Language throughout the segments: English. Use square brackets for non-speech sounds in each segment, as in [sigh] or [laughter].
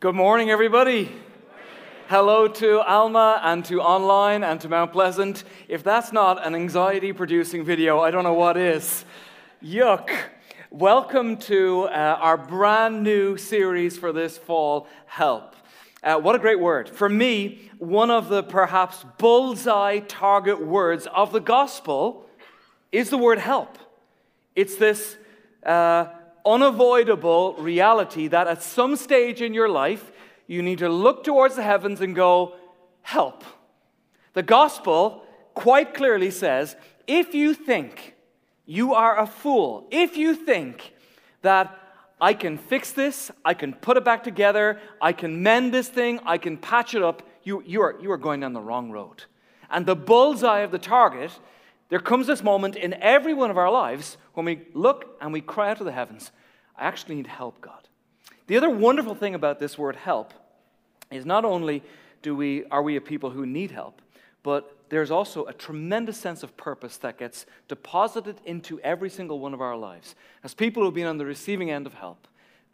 Good morning, everybody. Hello to Alma and to online and to Mount Pleasant. If that's not an anxiety producing video, I don't know what is. Yuck. Welcome to uh, our brand new series for this fall, Help. Uh, what a great word. For me, one of the perhaps bullseye target words of the gospel is the word help. It's this uh, unavoidable reality that at some stage in your life, you need to look towards the heavens and go, Help. The gospel quite clearly says if you think you are a fool, if you think that I can fix this, I can put it back together, I can mend this thing, I can patch it up, you, you, are, you are going down the wrong road. And the bullseye of the target, there comes this moment in every one of our lives when we look and we cry out to the heavens, I actually need help, God. The other wonderful thing about this word help is not only do we, are we a people who need help, but there's also a tremendous sense of purpose that gets deposited into every single one of our lives. As people who've been on the receiving end of help,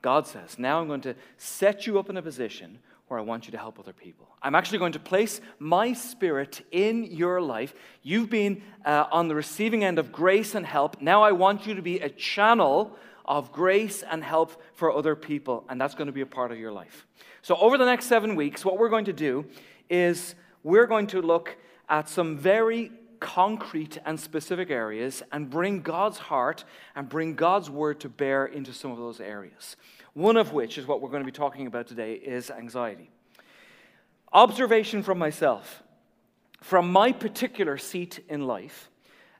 God says, Now I'm going to set you up in a position where I want you to help other people. I'm actually going to place my spirit in your life. You've been uh, on the receiving end of grace and help. Now I want you to be a channel of grace and help for other people, and that's going to be a part of your life. So, over the next seven weeks, what we're going to do is we're going to look at some very concrete and specific areas and bring God's heart and bring God's word to bear into some of those areas. One of which is what we're going to be talking about today is anxiety. Observation from myself. From my particular seat in life,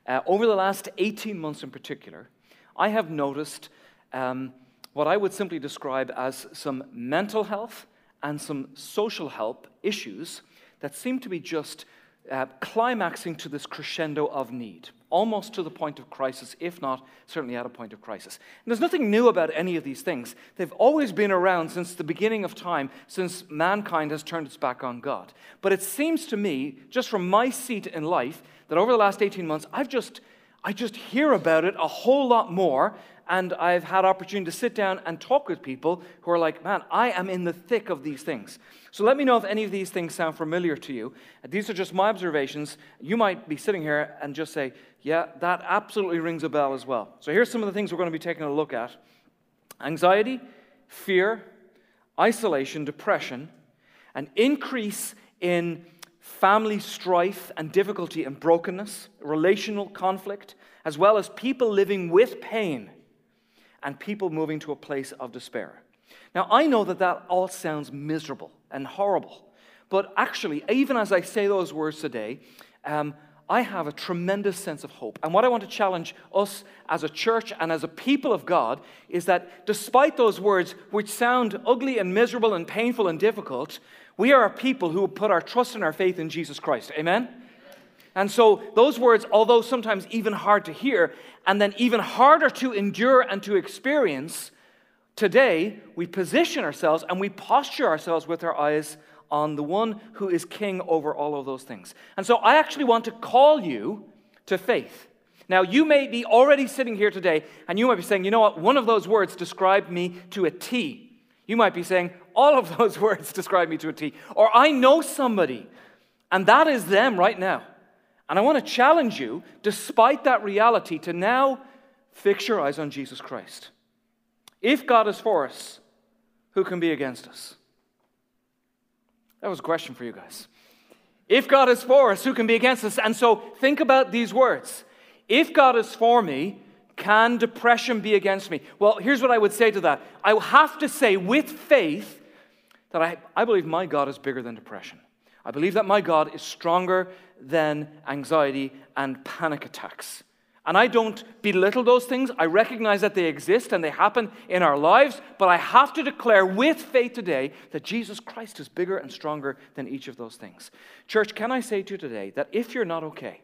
uh, over the last 18 months in particular, I have noticed um, what I would simply describe as some mental health and some social help issues that seem to be just uh, climaxing to this crescendo of need, almost to the point of crisis, if not certainly at a point of crisis. And there's nothing new about any of these things. They've always been around since the beginning of time, since mankind has turned its back on God. But it seems to me, just from my seat in life, that over the last 18 months, I've just I just hear about it a whole lot more. And I've had opportunity to sit down and talk with people who are like, man, I am in the thick of these things. So let me know if any of these things sound familiar to you. These are just my observations. You might be sitting here and just say, yeah, that absolutely rings a bell as well. So here's some of the things we're going to be taking a look at anxiety, fear, isolation, depression, an increase in family strife and difficulty and brokenness, relational conflict, as well as people living with pain and people moving to a place of despair. Now, I know that that all sounds miserable and horrible, but actually, even as I say those words today, um, I have a tremendous sense of hope. And what I want to challenge us as a church and as a people of God is that despite those words, which sound ugly and miserable and painful and difficult, we are a people who put our trust and our faith in Jesus Christ. Amen? And so, those words, although sometimes even hard to hear, and then even harder to endure and to experience, today we position ourselves and we posture ourselves with our eyes on the one who is king over all of those things. And so, I actually want to call you to faith. Now, you may be already sitting here today and you might be saying, you know what, one of those words described me to a T. You might be saying, all of those [laughs] words describe me to a T. Or I know somebody, and that is them right now. And I want to challenge you, despite that reality, to now fix your eyes on Jesus Christ. If God is for us, who can be against us? That was a question for you guys. If God is for us, who can be against us? And so think about these words. If God is for me, can depression be against me? Well, here's what I would say to that. I have to say with faith that I, I believe my God is bigger than depression. I believe that my God is stronger than anxiety and panic attacks. And I don't belittle those things. I recognize that they exist and they happen in our lives, but I have to declare with faith today that Jesus Christ is bigger and stronger than each of those things. Church, can I say to you today that if you're not okay,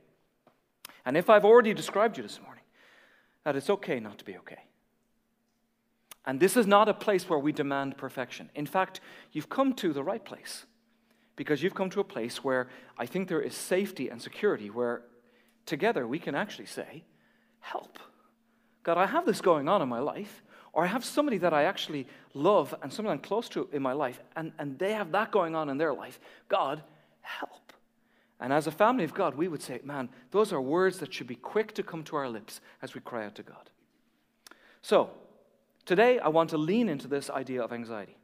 and if I've already described you this morning, that it's okay not to be okay. And this is not a place where we demand perfection. In fact, you've come to the right place because you've come to a place where I think there is safety and security, where together we can actually say, Help. God, I have this going on in my life. Or I have somebody that I actually love and someone I'm close to in my life, and, and they have that going on in their life. God, help. And as a family of God, we would say, man, those are words that should be quick to come to our lips as we cry out to God. So, today I want to lean into this idea of anxiety.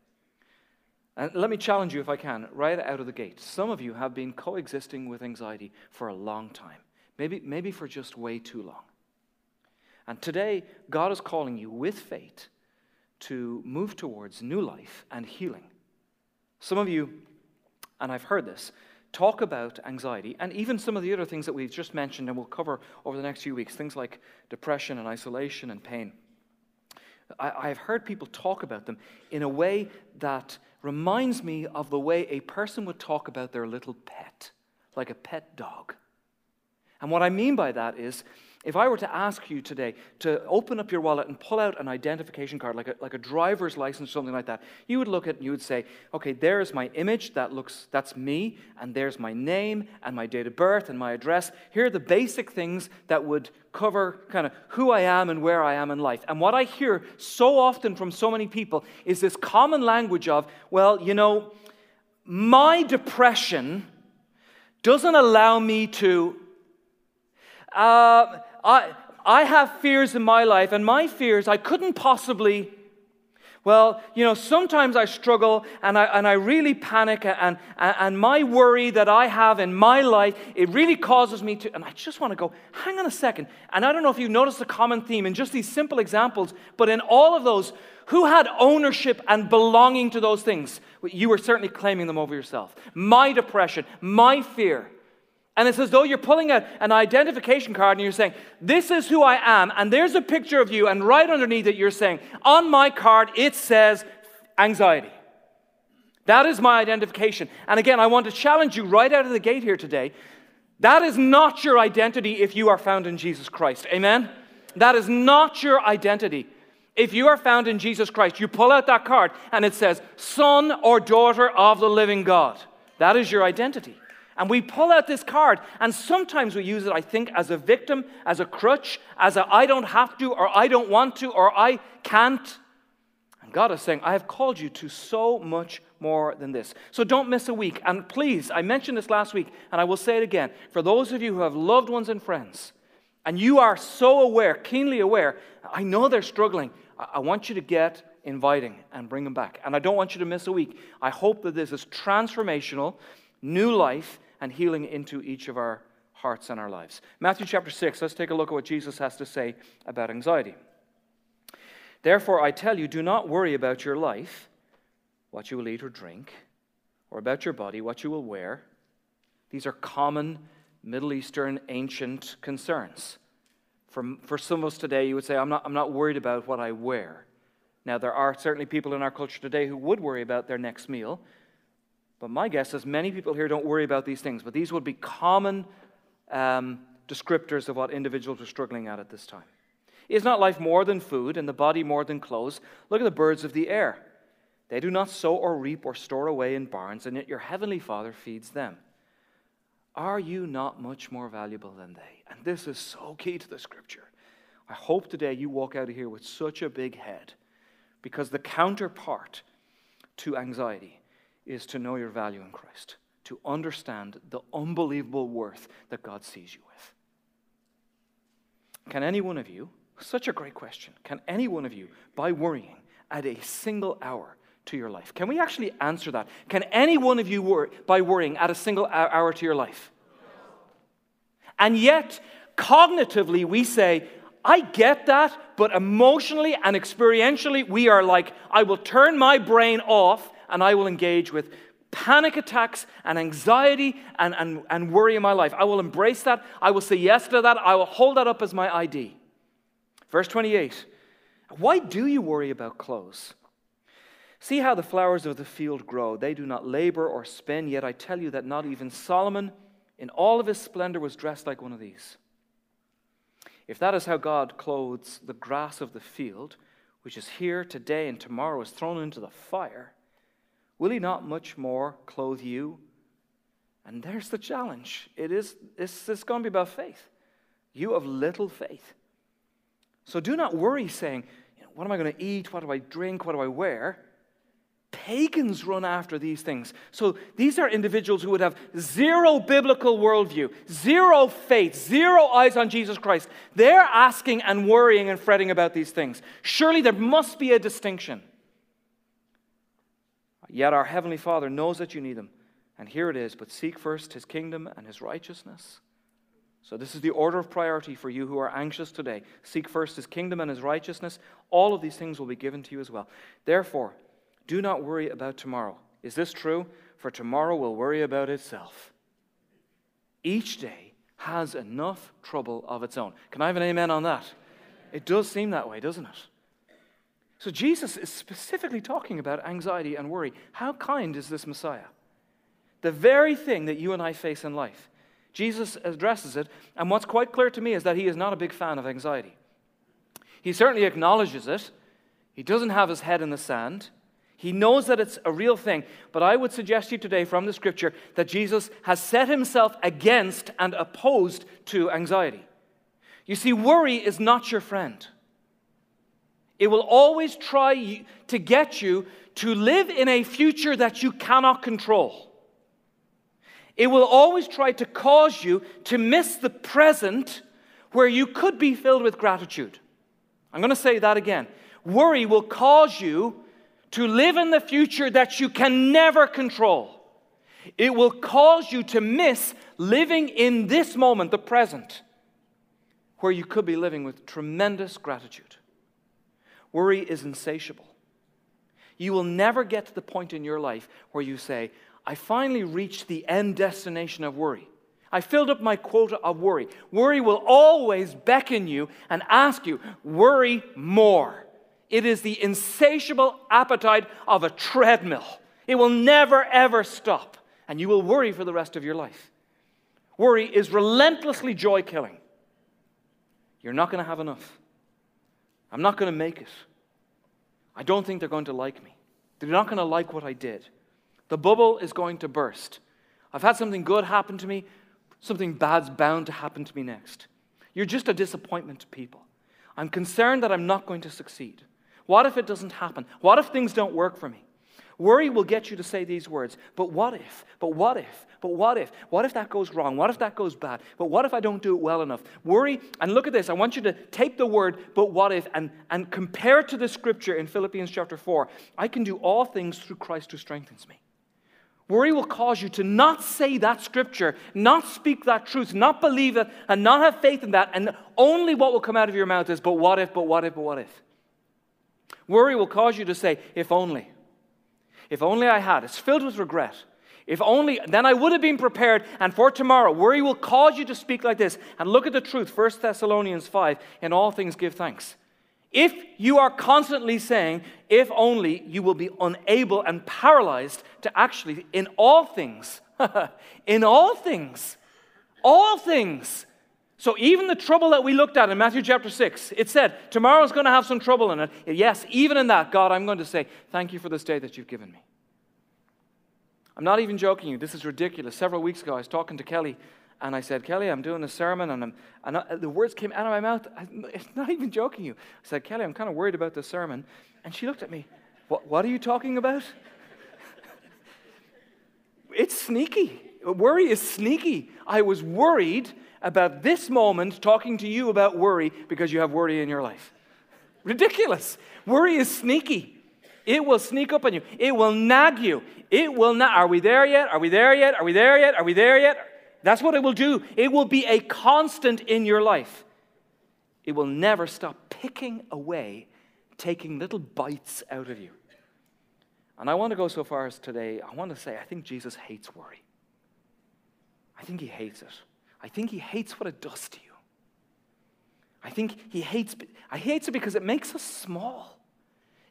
And let me challenge you, if I can, right out of the gate. Some of you have been coexisting with anxiety for a long time, maybe, maybe for just way too long. And today, God is calling you with faith to move towards new life and healing. Some of you, and I've heard this, talk about anxiety and even some of the other things that we've just mentioned and we'll cover over the next few weeks, things like depression and isolation and pain. I, have heard people talk about them in a way that reminds me of the way a person would talk about their little pet, like a pet dog. And what I mean by that is if I were to ask you today to open up your wallet and pull out an identification card, like a, like a driver's license, or something like that, you would look at it and you would say, okay, there's my image, that looks, that's me, and there's my name and my date of birth and my address. Here are the basic things that would cover kind of who I am and where I am in life. And what I hear so often from so many people is this common language of, well, you know, my depression doesn't allow me to. Uh, I, I have fears in my life, and my fears, I couldn't possibly. Well, you know, sometimes I struggle and I, and I really panic, and, and, and my worry that I have in my life, it really causes me to. And I just want to go, hang on a second. And I don't know if you've noticed a common theme in just these simple examples, but in all of those, who had ownership and belonging to those things? You were certainly claiming them over yourself. My depression, my fear. And it's as though you're pulling out an identification card and you're saying, This is who I am. And there's a picture of you. And right underneath it, you're saying, On my card, it says anxiety. That is my identification. And again, I want to challenge you right out of the gate here today. That is not your identity if you are found in Jesus Christ. Amen? That is not your identity. If you are found in Jesus Christ, you pull out that card and it says, Son or daughter of the living God. That is your identity. And we pull out this card, and sometimes we use it, I think, as a victim, as a crutch, as a I don't have to, or I don't want to, or I can't. And God is saying, I have called you to so much more than this. So don't miss a week. And please, I mentioned this last week, and I will say it again. For those of you who have loved ones and friends, and you are so aware, keenly aware, I know they're struggling. I want you to get inviting and bring them back. And I don't want you to miss a week. I hope that this is transformational, new life, and healing into each of our hearts and our lives. Matthew chapter 6, let's take a look at what Jesus has to say about anxiety. Therefore, I tell you, do not worry about your life, what you will eat or drink, or about your body, what you will wear. These are common Middle Eastern ancient concerns. For, for some of us today, you would say, I'm not, I'm not worried about what I wear. Now, there are certainly people in our culture today who would worry about their next meal, but my guess is many people here don't worry about these things, but these would be common um, descriptors of what individuals are struggling at at this time. Is not life more than food and the body more than clothes? Look at the birds of the air. They do not sow or reap or store away in barns, and yet your heavenly Father feeds them. Are you not much more valuable than they? And this is so key to the scripture. I hope today you walk out of here with such a big head because the counterpart to anxiety is to know your value in Christ, to understand the unbelievable worth that God sees you with. Can any one of you, such a great question, can any one of you, by worrying, add a single hour to your life? Can we actually answer that? Can any one of you, worry, by worrying, add a single hour to your life? And yet, cognitively, we say, I get that, but emotionally and experientially, we are like, I will turn my brain off and I will engage with panic attacks and anxiety and, and, and worry in my life. I will embrace that. I will say yes to that. I will hold that up as my ID. Verse 28 Why do you worry about clothes? See how the flowers of the field grow. They do not labor or spin, yet I tell you that not even Solomon, in all of his splendor, was dressed like one of these. If that is how God clothes the grass of the field, which is here today and tomorrow is thrown into the fire, Will he not much more clothe you? And there's the challenge. It is it's, it's going to be about faith. You have little faith. So do not worry, saying, what am I going to eat? What do I drink? What do I wear? Pagans run after these things. So these are individuals who would have zero biblical worldview, zero faith, zero eyes on Jesus Christ. They're asking and worrying and fretting about these things. Surely there must be a distinction. Yet our Heavenly Father knows that you need them. And here it is but seek first His kingdom and His righteousness. So, this is the order of priority for you who are anxious today. Seek first His kingdom and His righteousness. All of these things will be given to you as well. Therefore, do not worry about tomorrow. Is this true? For tomorrow will worry about itself. Each day has enough trouble of its own. Can I have an amen on that? It does seem that way, doesn't it? So Jesus is specifically talking about anxiety and worry. How kind is this Messiah? The very thing that you and I face in life. Jesus addresses it, and what's quite clear to me is that he is not a big fan of anxiety. He certainly acknowledges it. He doesn't have his head in the sand. He knows that it's a real thing. But I would suggest to you today from the scripture that Jesus has set himself against and opposed to anxiety. You see, worry is not your friend. It will always try to get you to live in a future that you cannot control. It will always try to cause you to miss the present where you could be filled with gratitude. I'm going to say that again. Worry will cause you to live in the future that you can never control. It will cause you to miss living in this moment, the present, where you could be living with tremendous gratitude. Worry is insatiable. You will never get to the point in your life where you say, I finally reached the end destination of worry. I filled up my quota of worry. Worry will always beckon you and ask you, worry more. It is the insatiable appetite of a treadmill. It will never, ever stop, and you will worry for the rest of your life. Worry is relentlessly joy killing. You're not going to have enough. I'm not going to make it. I don't think they're going to like me. They're not going to like what I did. The bubble is going to burst. I've had something good happen to me, something bad's bound to happen to me next. You're just a disappointment to people. I'm concerned that I'm not going to succeed. What if it doesn't happen? What if things don't work for me? Worry will get you to say these words, but what if? But what if? But what if? What if that goes wrong? What if that goes bad? But what if I don't do it well enough? Worry, and look at this. I want you to take the word, but what if, and, and compare it to the scripture in Philippians chapter 4. I can do all things through Christ who strengthens me. Worry will cause you to not say that scripture, not speak that truth, not believe it, and not have faith in that, and only what will come out of your mouth is, but what if, but what if, but what if? Worry will cause you to say, if only. If only I had. It's filled with regret. If only, then I would have been prepared. And for tomorrow, worry will cause you to speak like this. And look at the truth 1 Thessalonians 5 in all things give thanks. If you are constantly saying, if only, you will be unable and paralyzed to actually, in all things, [laughs] in all things, all things, so, even the trouble that we looked at in Matthew chapter 6, it said, tomorrow's going to have some trouble in it. Yes, even in that, God, I'm going to say, thank you for this day that you've given me. I'm not even joking you. This is ridiculous. Several weeks ago, I was talking to Kelly, and I said, Kelly, I'm doing a sermon, and, and I, the words came out of my mouth. I'm not even joking you. I said, Kelly, I'm kind of worried about this sermon. And she looked at me, What, what are you talking about? [laughs] it's sneaky. Worry is sneaky. I was worried about this moment talking to you about worry because you have worry in your life. Ridiculous. Worry is sneaky. It will sneak up on you. It will nag you. It will not. Are we there yet? Are we there yet? Are we there yet? Are we there yet? That's what it will do. It will be a constant in your life. It will never stop picking away, taking little bites out of you. And I want to go so far as today, I want to say, I think Jesus hates worry. I think he hates it. I think he hates what it does to you. I think he hates, I hates it because it makes us small.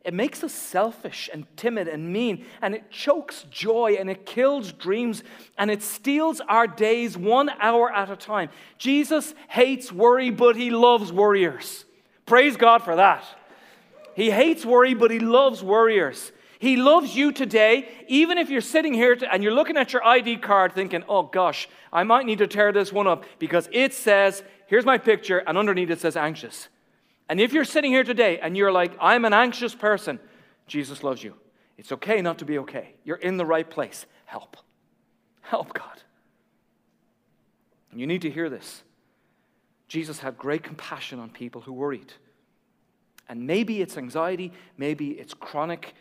It makes us selfish and timid and mean, and it chokes joy and it kills dreams and it steals our days one hour at a time. Jesus hates worry, but he loves worriers. Praise God for that. He hates worry, but he loves worriers. He loves you today, even if you're sitting here and you're looking at your ID card thinking, oh gosh, I might need to tear this one up because it says, here's my picture, and underneath it says anxious. And if you're sitting here today and you're like, I'm an anxious person, Jesus loves you. It's okay not to be okay. You're in the right place. Help. Help, God. And you need to hear this. Jesus had great compassion on people who worried. And maybe it's anxiety, maybe it's chronic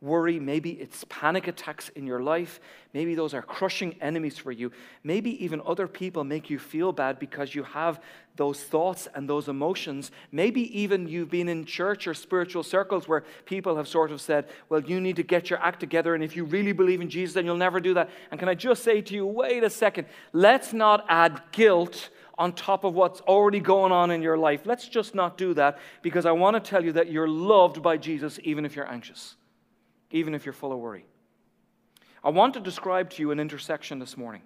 worry, maybe it's panic attacks in your life, maybe those are crushing enemies for you. Maybe even other people make you feel bad because you have those thoughts and those emotions. Maybe even you've been in church or spiritual circles where people have sort of said, Well, you need to get your act together, and if you really believe in Jesus, then you'll never do that. And can I just say to you, wait a second, let's not add guilt on top of what's already going on in your life. Let's just not do that because I want to tell you that you're loved by Jesus even if you're anxious, even if you're full of worry. I want to describe to you an intersection this morning.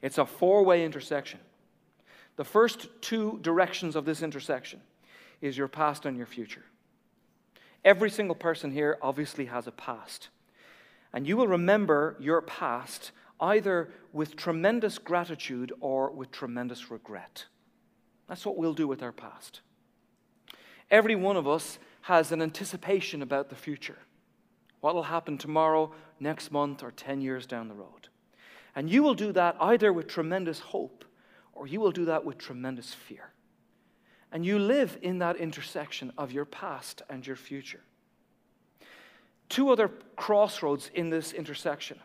It's a four way intersection. The first two directions of this intersection is your past and your future. Every single person here obviously has a past. And you will remember your past either with tremendous gratitude or with tremendous regret. That's what we'll do with our past. Every one of us has an anticipation about the future. What will happen tomorrow, next month, or 10 years down the road? And you will do that either with tremendous hope or you will do that with tremendous fear. And you live in that intersection of your past and your future. Two other crossroads in this intersection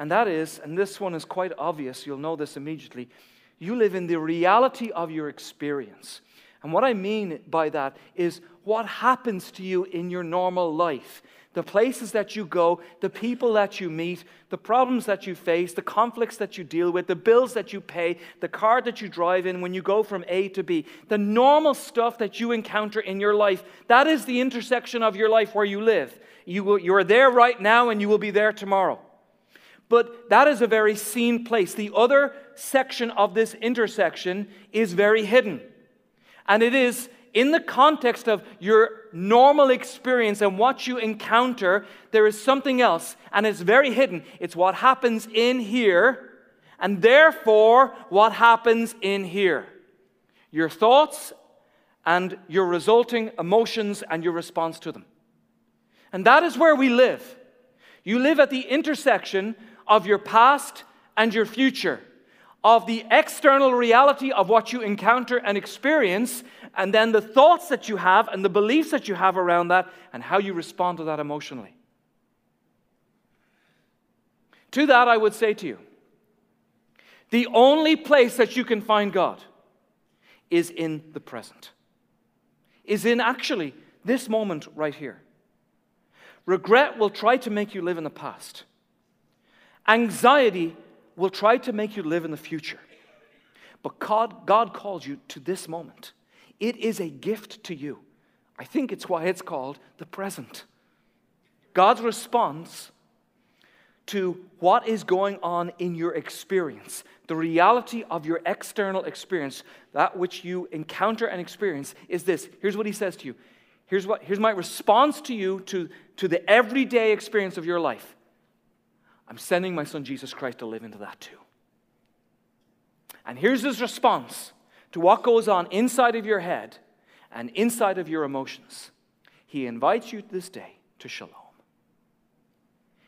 and that is, and this one is quite obvious, you'll know this immediately, you live in the reality of your experience. And what I mean by that is what happens to you in your normal life. The places that you go, the people that you meet, the problems that you face, the conflicts that you deal with, the bills that you pay, the car that you drive in when you go from A to B, the normal stuff that you encounter in your life. That is the intersection of your life where you live. You, will, you are there right now and you will be there tomorrow. But that is a very seen place. The other section of this intersection is very hidden. And it is in the context of your normal experience and what you encounter, there is something else, and it's very hidden. It's what happens in here, and therefore what happens in here. Your thoughts and your resulting emotions and your response to them. And that is where we live. You live at the intersection of your past and your future, of the external reality of what you encounter and experience, and then the thoughts that you have and the beliefs that you have around that, and how you respond to that emotionally. To that, I would say to you the only place that you can find God is in the present, is in actually this moment right here. Regret will try to make you live in the past. Anxiety will try to make you live in the future. But God, God calls you to this moment. It is a gift to you. I think it's why it's called the present. God's response to what is going on in your experience, the reality of your external experience, that which you encounter and experience, is this. Here's what He says to you. Here's, what, here's my response to you to, to the everyday experience of your life. I'm sending my son Jesus Christ to live into that too. And here's his response to what goes on inside of your head and inside of your emotions. He invites you this day to shalom.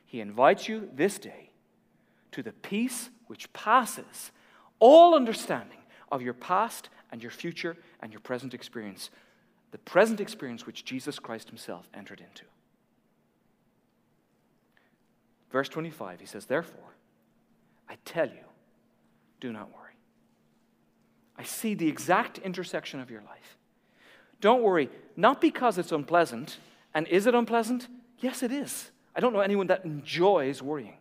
He invites you this day to the peace which passes all understanding of your past and your future and your present experience, the present experience which Jesus Christ himself entered into. Verse 25, he says, Therefore, I tell you, do not worry. I see the exact intersection of your life. Don't worry, not because it's unpleasant. And is it unpleasant? Yes, it is. I don't know anyone that enjoys worrying.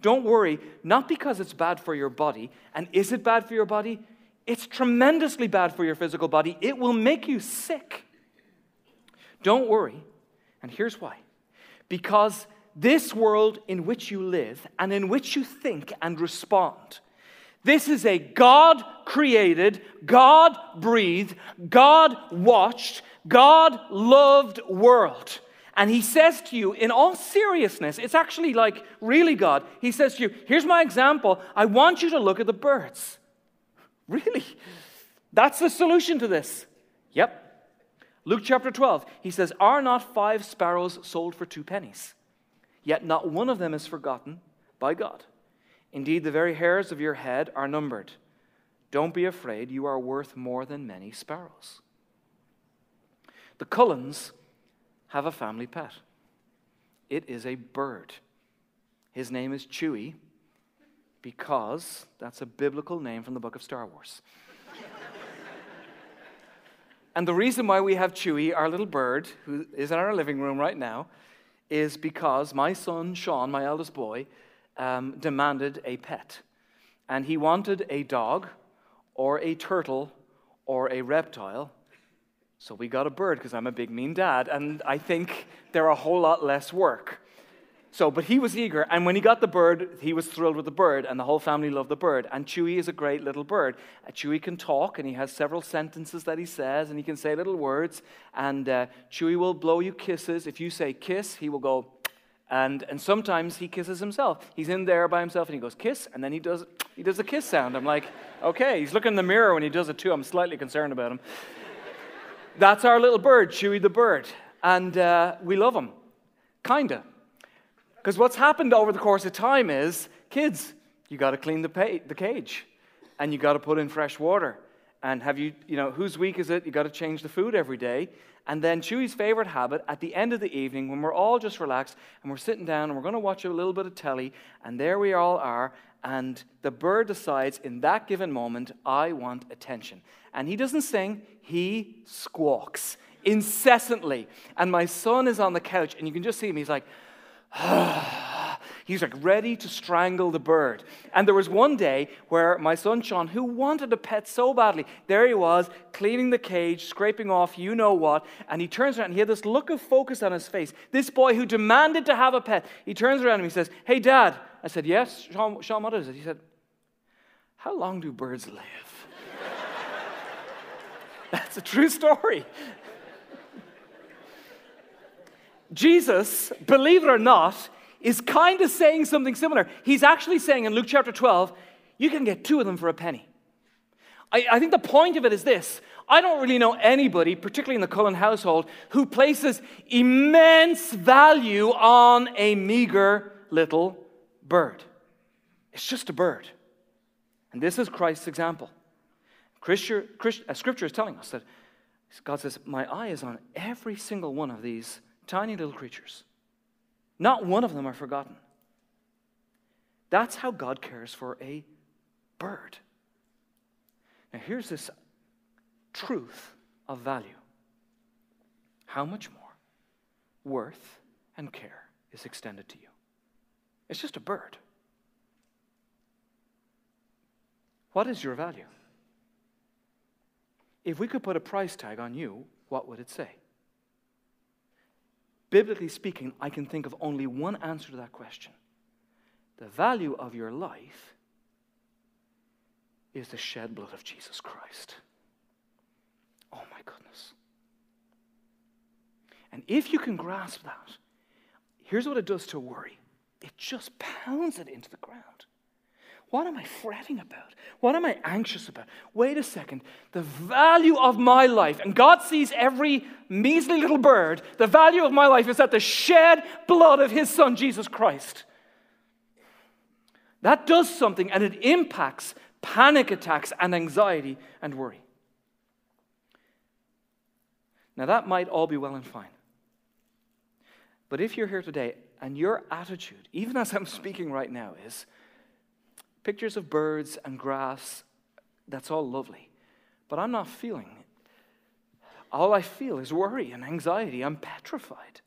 Don't worry, not because it's bad for your body. And is it bad for your body? It's tremendously bad for your physical body. It will make you sick. Don't worry. And here's why because this world in which you live and in which you think and respond. This is a God created, God breathed, God watched, God loved world. And he says to you, in all seriousness, it's actually like really God. He says to you, Here's my example. I want you to look at the birds. [laughs] Really? That's the solution to this. Yep. Luke chapter 12, he says, Are not five sparrows sold for two pennies? Yet not one of them is forgotten by God. Indeed, the very hairs of your head are numbered. Don't be afraid, you are worth more than many sparrows. The Cullens have a family pet. It is a bird. His name is Chewie because that's a biblical name from the book of Star Wars. [laughs] and the reason why we have Chewie, our little bird, who is in our living room right now, is because my son Sean, my eldest boy, um, demanded a pet. And he wanted a dog or a turtle or a reptile. So we got a bird because I'm a big mean dad, and I think they're a whole lot less work. So, but he was eager, and when he got the bird, he was thrilled with the bird, and the whole family loved the bird. And Chewie is a great little bird. Chewie can talk, and he has several sentences that he says, and he can say little words. And uh, Chewie will blow you kisses. If you say kiss, he will go, and, and sometimes he kisses himself. He's in there by himself, and he goes kiss, and then he does he does a kiss sound. I'm like, okay, he's looking in the mirror when he does it too. I'm slightly concerned about him. That's our little bird, Chewie the bird, and uh, we love him, kinda. Because what's happened over the course of time is, kids, you got to clean the, pay, the cage and you got to put in fresh water. And have you, you know, whose week is it? You got to change the food every day. And then Chewie's favorite habit at the end of the evening, when we're all just relaxed and we're sitting down and we're going to watch a little bit of telly, and there we all are, and the bird decides in that given moment, I want attention. And he doesn't sing, he squawks incessantly. And my son is on the couch, and you can just see him. He's like, [sighs] He's like ready to strangle the bird. And there was one day where my son Sean, who wanted a pet so badly, there he was, cleaning the cage, scraping off you know what, and he turns around and he had this look of focus on his face. This boy who demanded to have a pet, he turns around and he says, Hey, Dad. I said, Yes, Sean, Sean what is it? He said, How long do birds live? [laughs] That's a true story. Jesus, believe it or not, is kind of saying something similar. He's actually saying in Luke chapter 12, you can get two of them for a penny. I, I think the point of it is this I don't really know anybody, particularly in the Cullen household, who places immense value on a meager little bird. It's just a bird. And this is Christ's example. Scripture, uh, Scripture is telling us that God says, My eye is on every single one of these Tiny little creatures. Not one of them are forgotten. That's how God cares for a bird. Now, here's this truth of value how much more worth and care is extended to you? It's just a bird. What is your value? If we could put a price tag on you, what would it say? Biblically speaking, I can think of only one answer to that question. The value of your life is the shed blood of Jesus Christ. Oh my goodness. And if you can grasp that, here's what it does to worry it just pounds it into the ground. What am I fretting about? What am I anxious about? Wait a second. The value of my life, and God sees every measly little bird, the value of my life is at the shed blood of His Son, Jesus Christ. That does something, and it impacts panic attacks and anxiety and worry. Now, that might all be well and fine. But if you're here today and your attitude, even as I'm speaking right now, is, pictures of birds and grass, that's all lovely. But I'm not feeling it. All I feel is worry and anxiety. I'm petrified.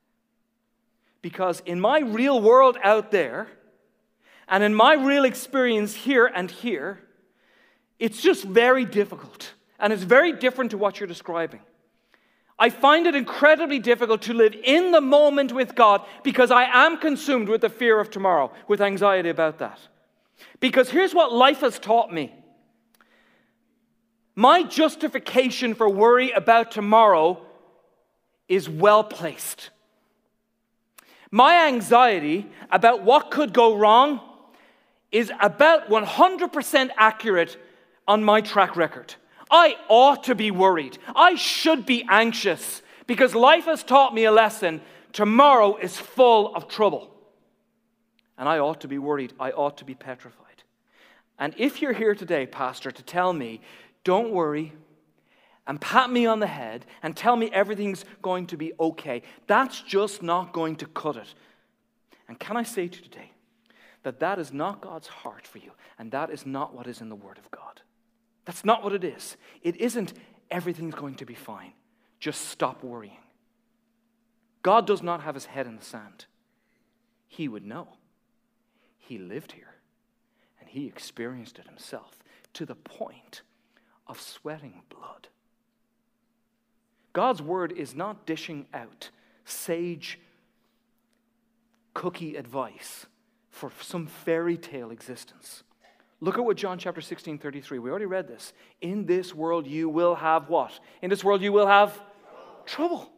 Because in my real world out there, and in my real experience here and here, it's just very difficult. And it's very different to what you're describing. I find it incredibly difficult to live in the moment with God because I am consumed with the fear of tomorrow, with anxiety about that. Because here's what life has taught me my justification for worry about tomorrow is well placed. My anxiety about what could go wrong is about 100% accurate on my track record. I ought to be worried. I should be anxious Because life has taught me a lesson. Tomorrow is full of trouble. And I ought to be worried. I ought to be petrified. And if you're here today, Pastor, to tell me, don't worry, and pat me on the head and tell me everything's going to be okay, that's just not going to cut it. And can I say to you today that that is not God's heart for you, and that is not what is in the Word of God? That's not what it is. It isn't everything's going to be fine. Just stop worrying. God does not have his head in the sand. He would know. He lived here and he experienced it himself to the point of sweating blood. God's word is not dishing out sage cookie advice for some fairy tale existence. Look at what John chapter 16, 33. We already read this. In this world you will have what? In this world you will have trouble.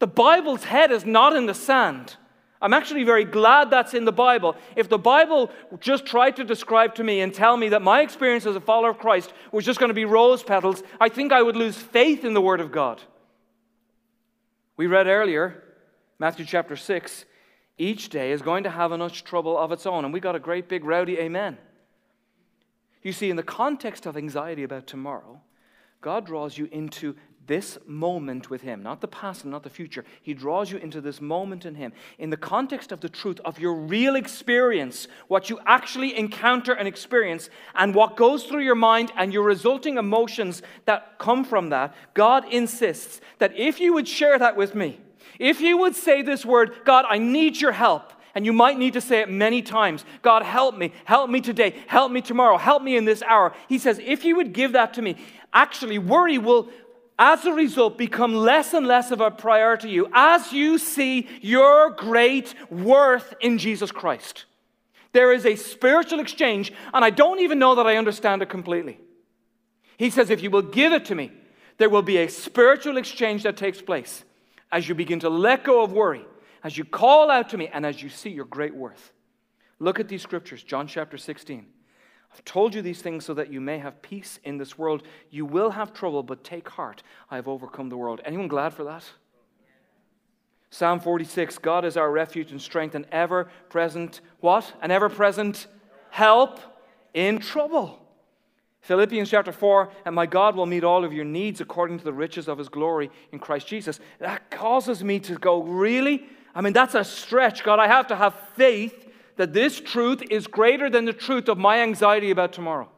The Bible's head is not in the sand. I'm actually very glad that's in the Bible. If the Bible just tried to describe to me and tell me that my experience as a follower of Christ was just going to be rose petals, I think I would lose faith in the Word of God. We read earlier, Matthew chapter 6, each day is going to have enough trouble of its own. And we got a great big rowdy amen. You see, in the context of anxiety about tomorrow, God draws you into this moment with Him, not the past and not the future. He draws you into this moment in Him. In the context of the truth of your real experience, what you actually encounter and experience, and what goes through your mind and your resulting emotions that come from that, God insists that if you would share that with me, if you would say this word, God, I need your help, and you might need to say it many times God, help me, help me today, help me tomorrow, help me in this hour. He says, if you would give that to me, actually, worry will, as a result, become less and less of a priority to you as you see your great worth in Jesus Christ. There is a spiritual exchange, and I don't even know that I understand it completely. He says, if you will give it to me, there will be a spiritual exchange that takes place as you begin to let go of worry as you call out to me and as you see your great worth. Look at these scriptures, John chapter 16. I've told you these things so that you may have peace in this world. You will have trouble, but take heart. I have overcome the world. Anyone glad for that? Psalm 46 God is our refuge and strength, and ever present, what? An ever present help in trouble. Philippians chapter 4, and my God will meet all of your needs according to the riches of his glory in Christ Jesus. That causes me to go, really? I mean, that's a stretch. God, I have to have faith that this truth is greater than the truth of my anxiety about tomorrow.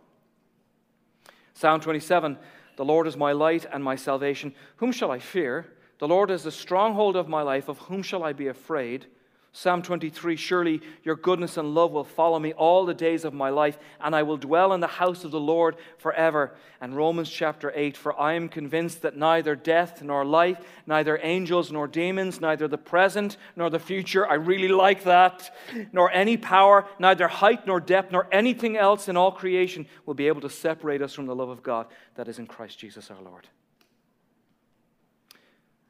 Psalm 27 The Lord is my light and my salvation. Whom shall I fear? The Lord is the stronghold of my life. Of whom shall I be afraid? Psalm 23 Surely your goodness and love will follow me all the days of my life, and I will dwell in the house of the Lord forever. And Romans chapter 8 For I am convinced that neither death nor life, neither angels nor demons, neither the present nor the future, I really like that, nor any power, neither height nor depth, nor anything else in all creation will be able to separate us from the love of God that is in Christ Jesus our Lord.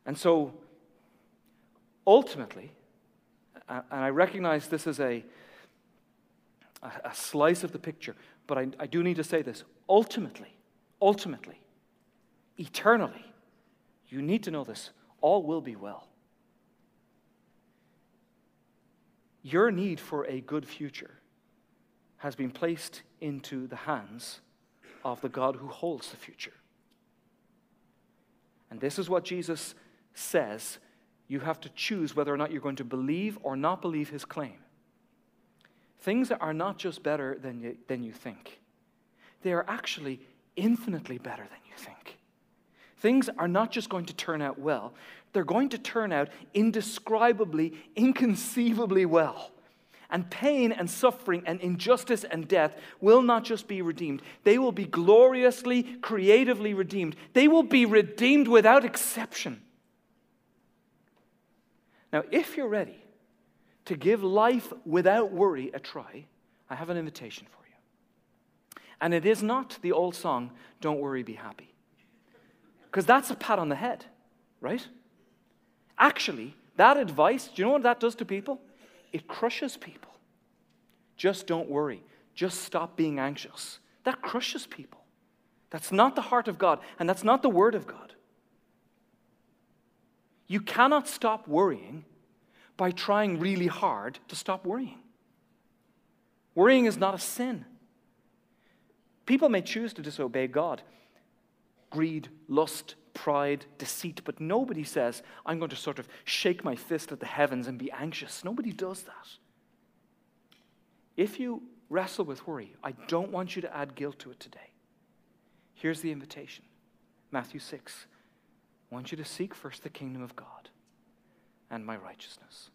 And so, ultimately, and I recognize this is a, a slice of the picture, but I, I do need to say this. Ultimately, ultimately, eternally, you need to know this all will be well. Your need for a good future has been placed into the hands of the God who holds the future. And this is what Jesus says you have to choose whether or not you're going to believe or not believe his claim. Things are not just better than you, than you think, they are actually infinitely better than you think. Things are not just going to turn out well, they're going to turn out indescribably, inconceivably well. And pain and suffering and injustice and death will not just be redeemed, they will be gloriously, creatively redeemed. They will be redeemed without exception. Now, if you're ready to give life without worry a try, I have an invitation for you. And it is not the old song, Don't Worry, Be Happy. Because that's a pat on the head, right? Actually, that advice, do you know what that does to people? It crushes people. Just don't worry. Just stop being anxious. That crushes people. That's not the heart of God, and that's not the word of God. You cannot stop worrying by trying really hard to stop worrying. Worrying is not a sin. People may choose to disobey God greed, lust, pride, deceit, but nobody says, I'm going to sort of shake my fist at the heavens and be anxious. Nobody does that. If you wrestle with worry, I don't want you to add guilt to it today. Here's the invitation Matthew 6. I want you to seek first the kingdom of God and my righteousness.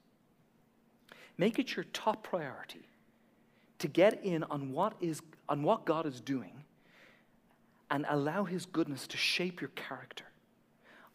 Make it your top priority to get in on what, is, on what God is doing and allow His goodness to shape your character.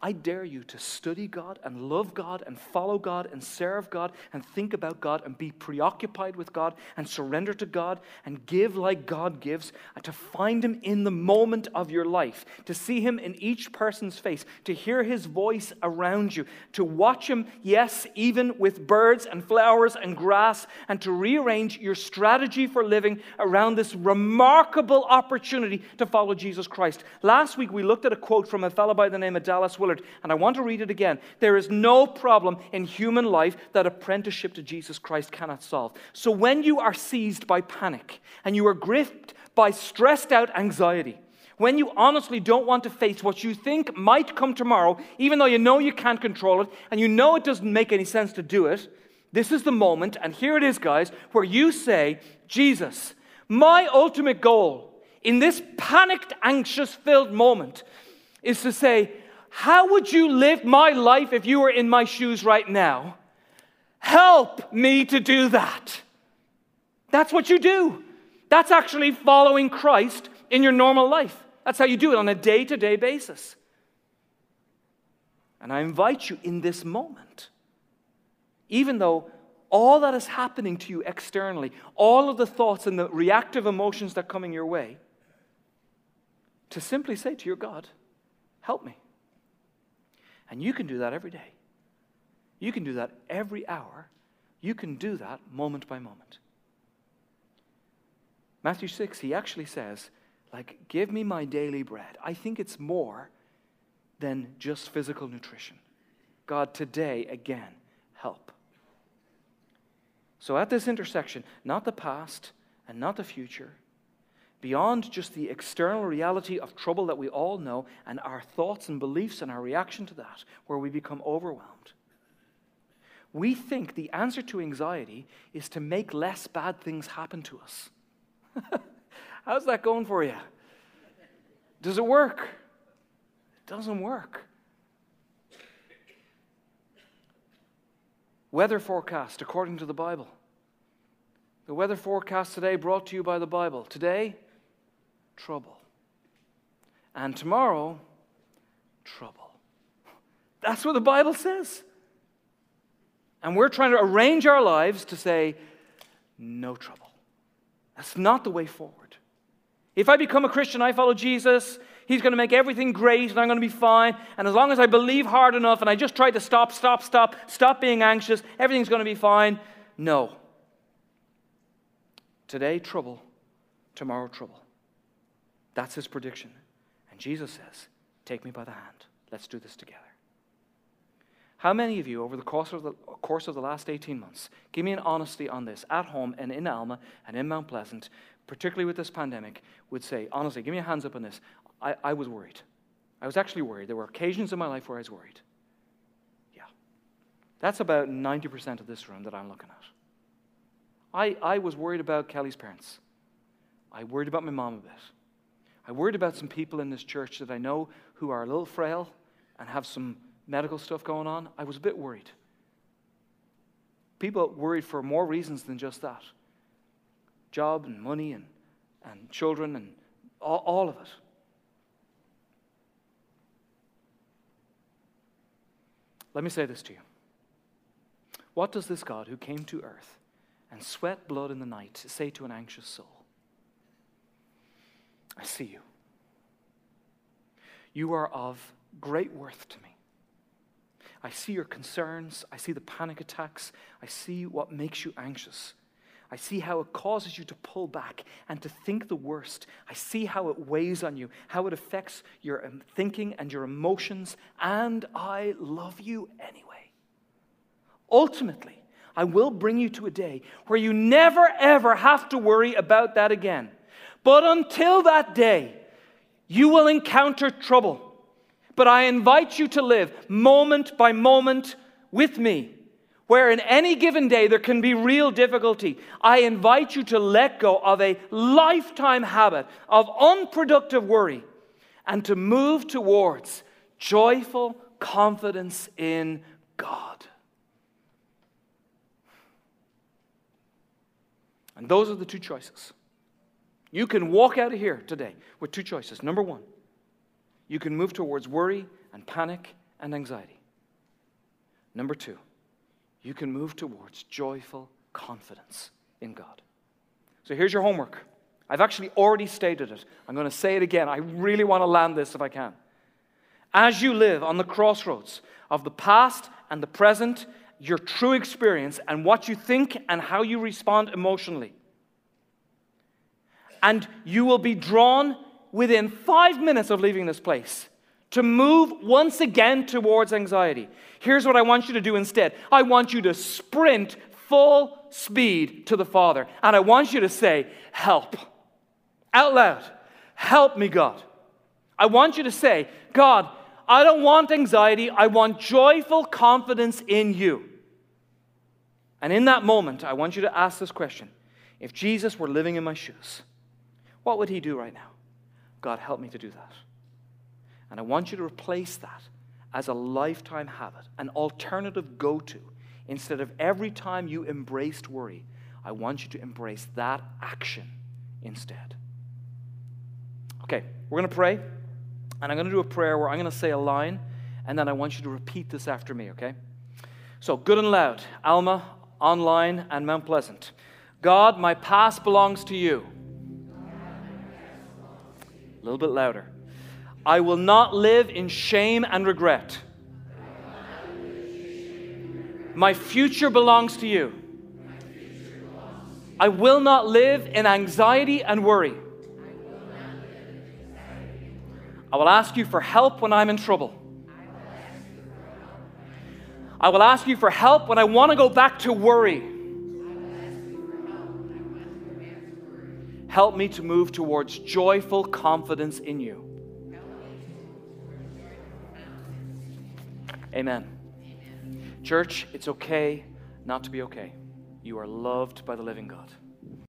I dare you to study God and love God and follow God and serve God and think about God and be preoccupied with God and surrender to God and give like God gives and to find Him in the moment of your life, to see Him in each person's face, to hear His voice around you, to watch Him, yes, even with birds and flowers and grass, and to rearrange your strategy for living around this remarkable opportunity to follow Jesus Christ. Last week we looked at a quote from a fellow by the name of Dallas Willard Willard, and I want to read it again. There is no problem in human life that apprenticeship to Jesus Christ cannot solve. So when you are seized by panic and you are gripped by stressed out anxiety, when you honestly don't want to face what you think might come tomorrow, even though you know you can't control it and you know it doesn't make any sense to do it, this is the moment, and here it is, guys, where you say, Jesus, my ultimate goal in this panicked, anxious filled moment is to say, how would you live my life if you were in my shoes right now? Help me to do that. That's what you do. That's actually following Christ in your normal life. That's how you do it on a day to day basis. And I invite you in this moment, even though all that is happening to you externally, all of the thoughts and the reactive emotions that are coming your way, to simply say to your God, Help me. And you can do that every day. You can do that every hour. You can do that moment by moment. Matthew 6, he actually says, like, give me my daily bread. I think it's more than just physical nutrition. God, today, again, help. So at this intersection, not the past and not the future, beyond just the external reality of trouble that we all know and our thoughts and beliefs and our reaction to that, where we become overwhelmed. We think the answer to anxiety is to make less bad things happen to us. [laughs] How's that going for you? Does it work? It doesn't work. Weather forecast according to the Bible. The weather forecast today brought to you by the Bible. Today, trouble. And tomorrow, trouble. That's what the Bible says. And we're trying to arrange our lives to say, no trouble. That's not the way forward. If I become a Christian, I follow Jesus, He's going to make everything great and I'm going to be fine. And as long as I believe hard enough and I just try to stop, stop, stop, stop being anxious, everything's going to be fine. No. Today, trouble. Tomorrow, trouble. That's his prediction. And Jesus says, Take me by the hand. Let's do this together. How many of you, over the course of the, course of the last 18 months, give me an honesty on this, at home and in Alma and in Mount Pleasant, particularly with this pandemic, would say, honestly, give me a hands up on this. I, I was worried. I was actually worried. There were occasions in my life where I was worried. Yeah. That's about 90% of this room that I'm looking at. I, I was worried about Kelly's parents. I worried about my mom a bit. I worried about some people in this church that I know who are a little frail and have some medical stuff going on. I was a bit worried. People worried for more reasons than just that job and money and, and children and all, all of it. Let me say this to you. What does this God who came to earth and sweat blood in the night say to an anxious soul? I see you. You are of great worth to me. I see your concerns. I see the panic attacks. I see what makes you anxious. I see how it causes you to pull back and to think the worst. I see how it weighs on you, how it affects your um, thinking and your emotions, and I love you anyway. Ultimately, I will bring you to a day where you never ever have to worry about that again. But until that day, you will encounter trouble. But I invite you to live moment by moment with me where in any given day there can be real difficulty, I invite you to let go of a lifetime habit of unproductive worry and to move towards joyful confidence in God. And those are the two choices. You can walk out of here today with two choices. Number one, you can move towards worry and panic and anxiety. Number two, you can move towards joyful confidence in God. So here's your homework. I've actually already stated it. I'm going to say it again. I really want to land this if I can. As you live on the crossroads of the past and the present, your true experience and what you think and how you respond emotionally, and you will be drawn within five minutes of leaving this place to move once again towards anxiety. Here's what I want you to do instead I want you to sprint full speed to the Father, and I want you to say, Help. Out loud. Help me, God. I want you to say, God, I don't want anxiety. I want joyful confidence in you. And in that moment, I want you to ask this question If Jesus were living in my shoes, what would he do right now? God, help me to do that. And I want you to replace that as a lifetime habit, an alternative go to. Instead of every time you embraced worry, I want you to embrace that action instead. Okay, we're going to pray, and I'm going to do a prayer where I'm going to say a line, and then I want you to repeat this after me, okay? So, good and loud, Alma, online, and Mount Pleasant. God, my past belongs to you. A little bit louder. I will not live in shame and regret. My future belongs to you. I will not live in anxiety and worry. I will ask you for help when I'm in trouble. I will ask you for help when I want to go back to worry. Help me to move towards joyful confidence in you. Amen. Church, it's okay not to be okay. You are loved by the living God.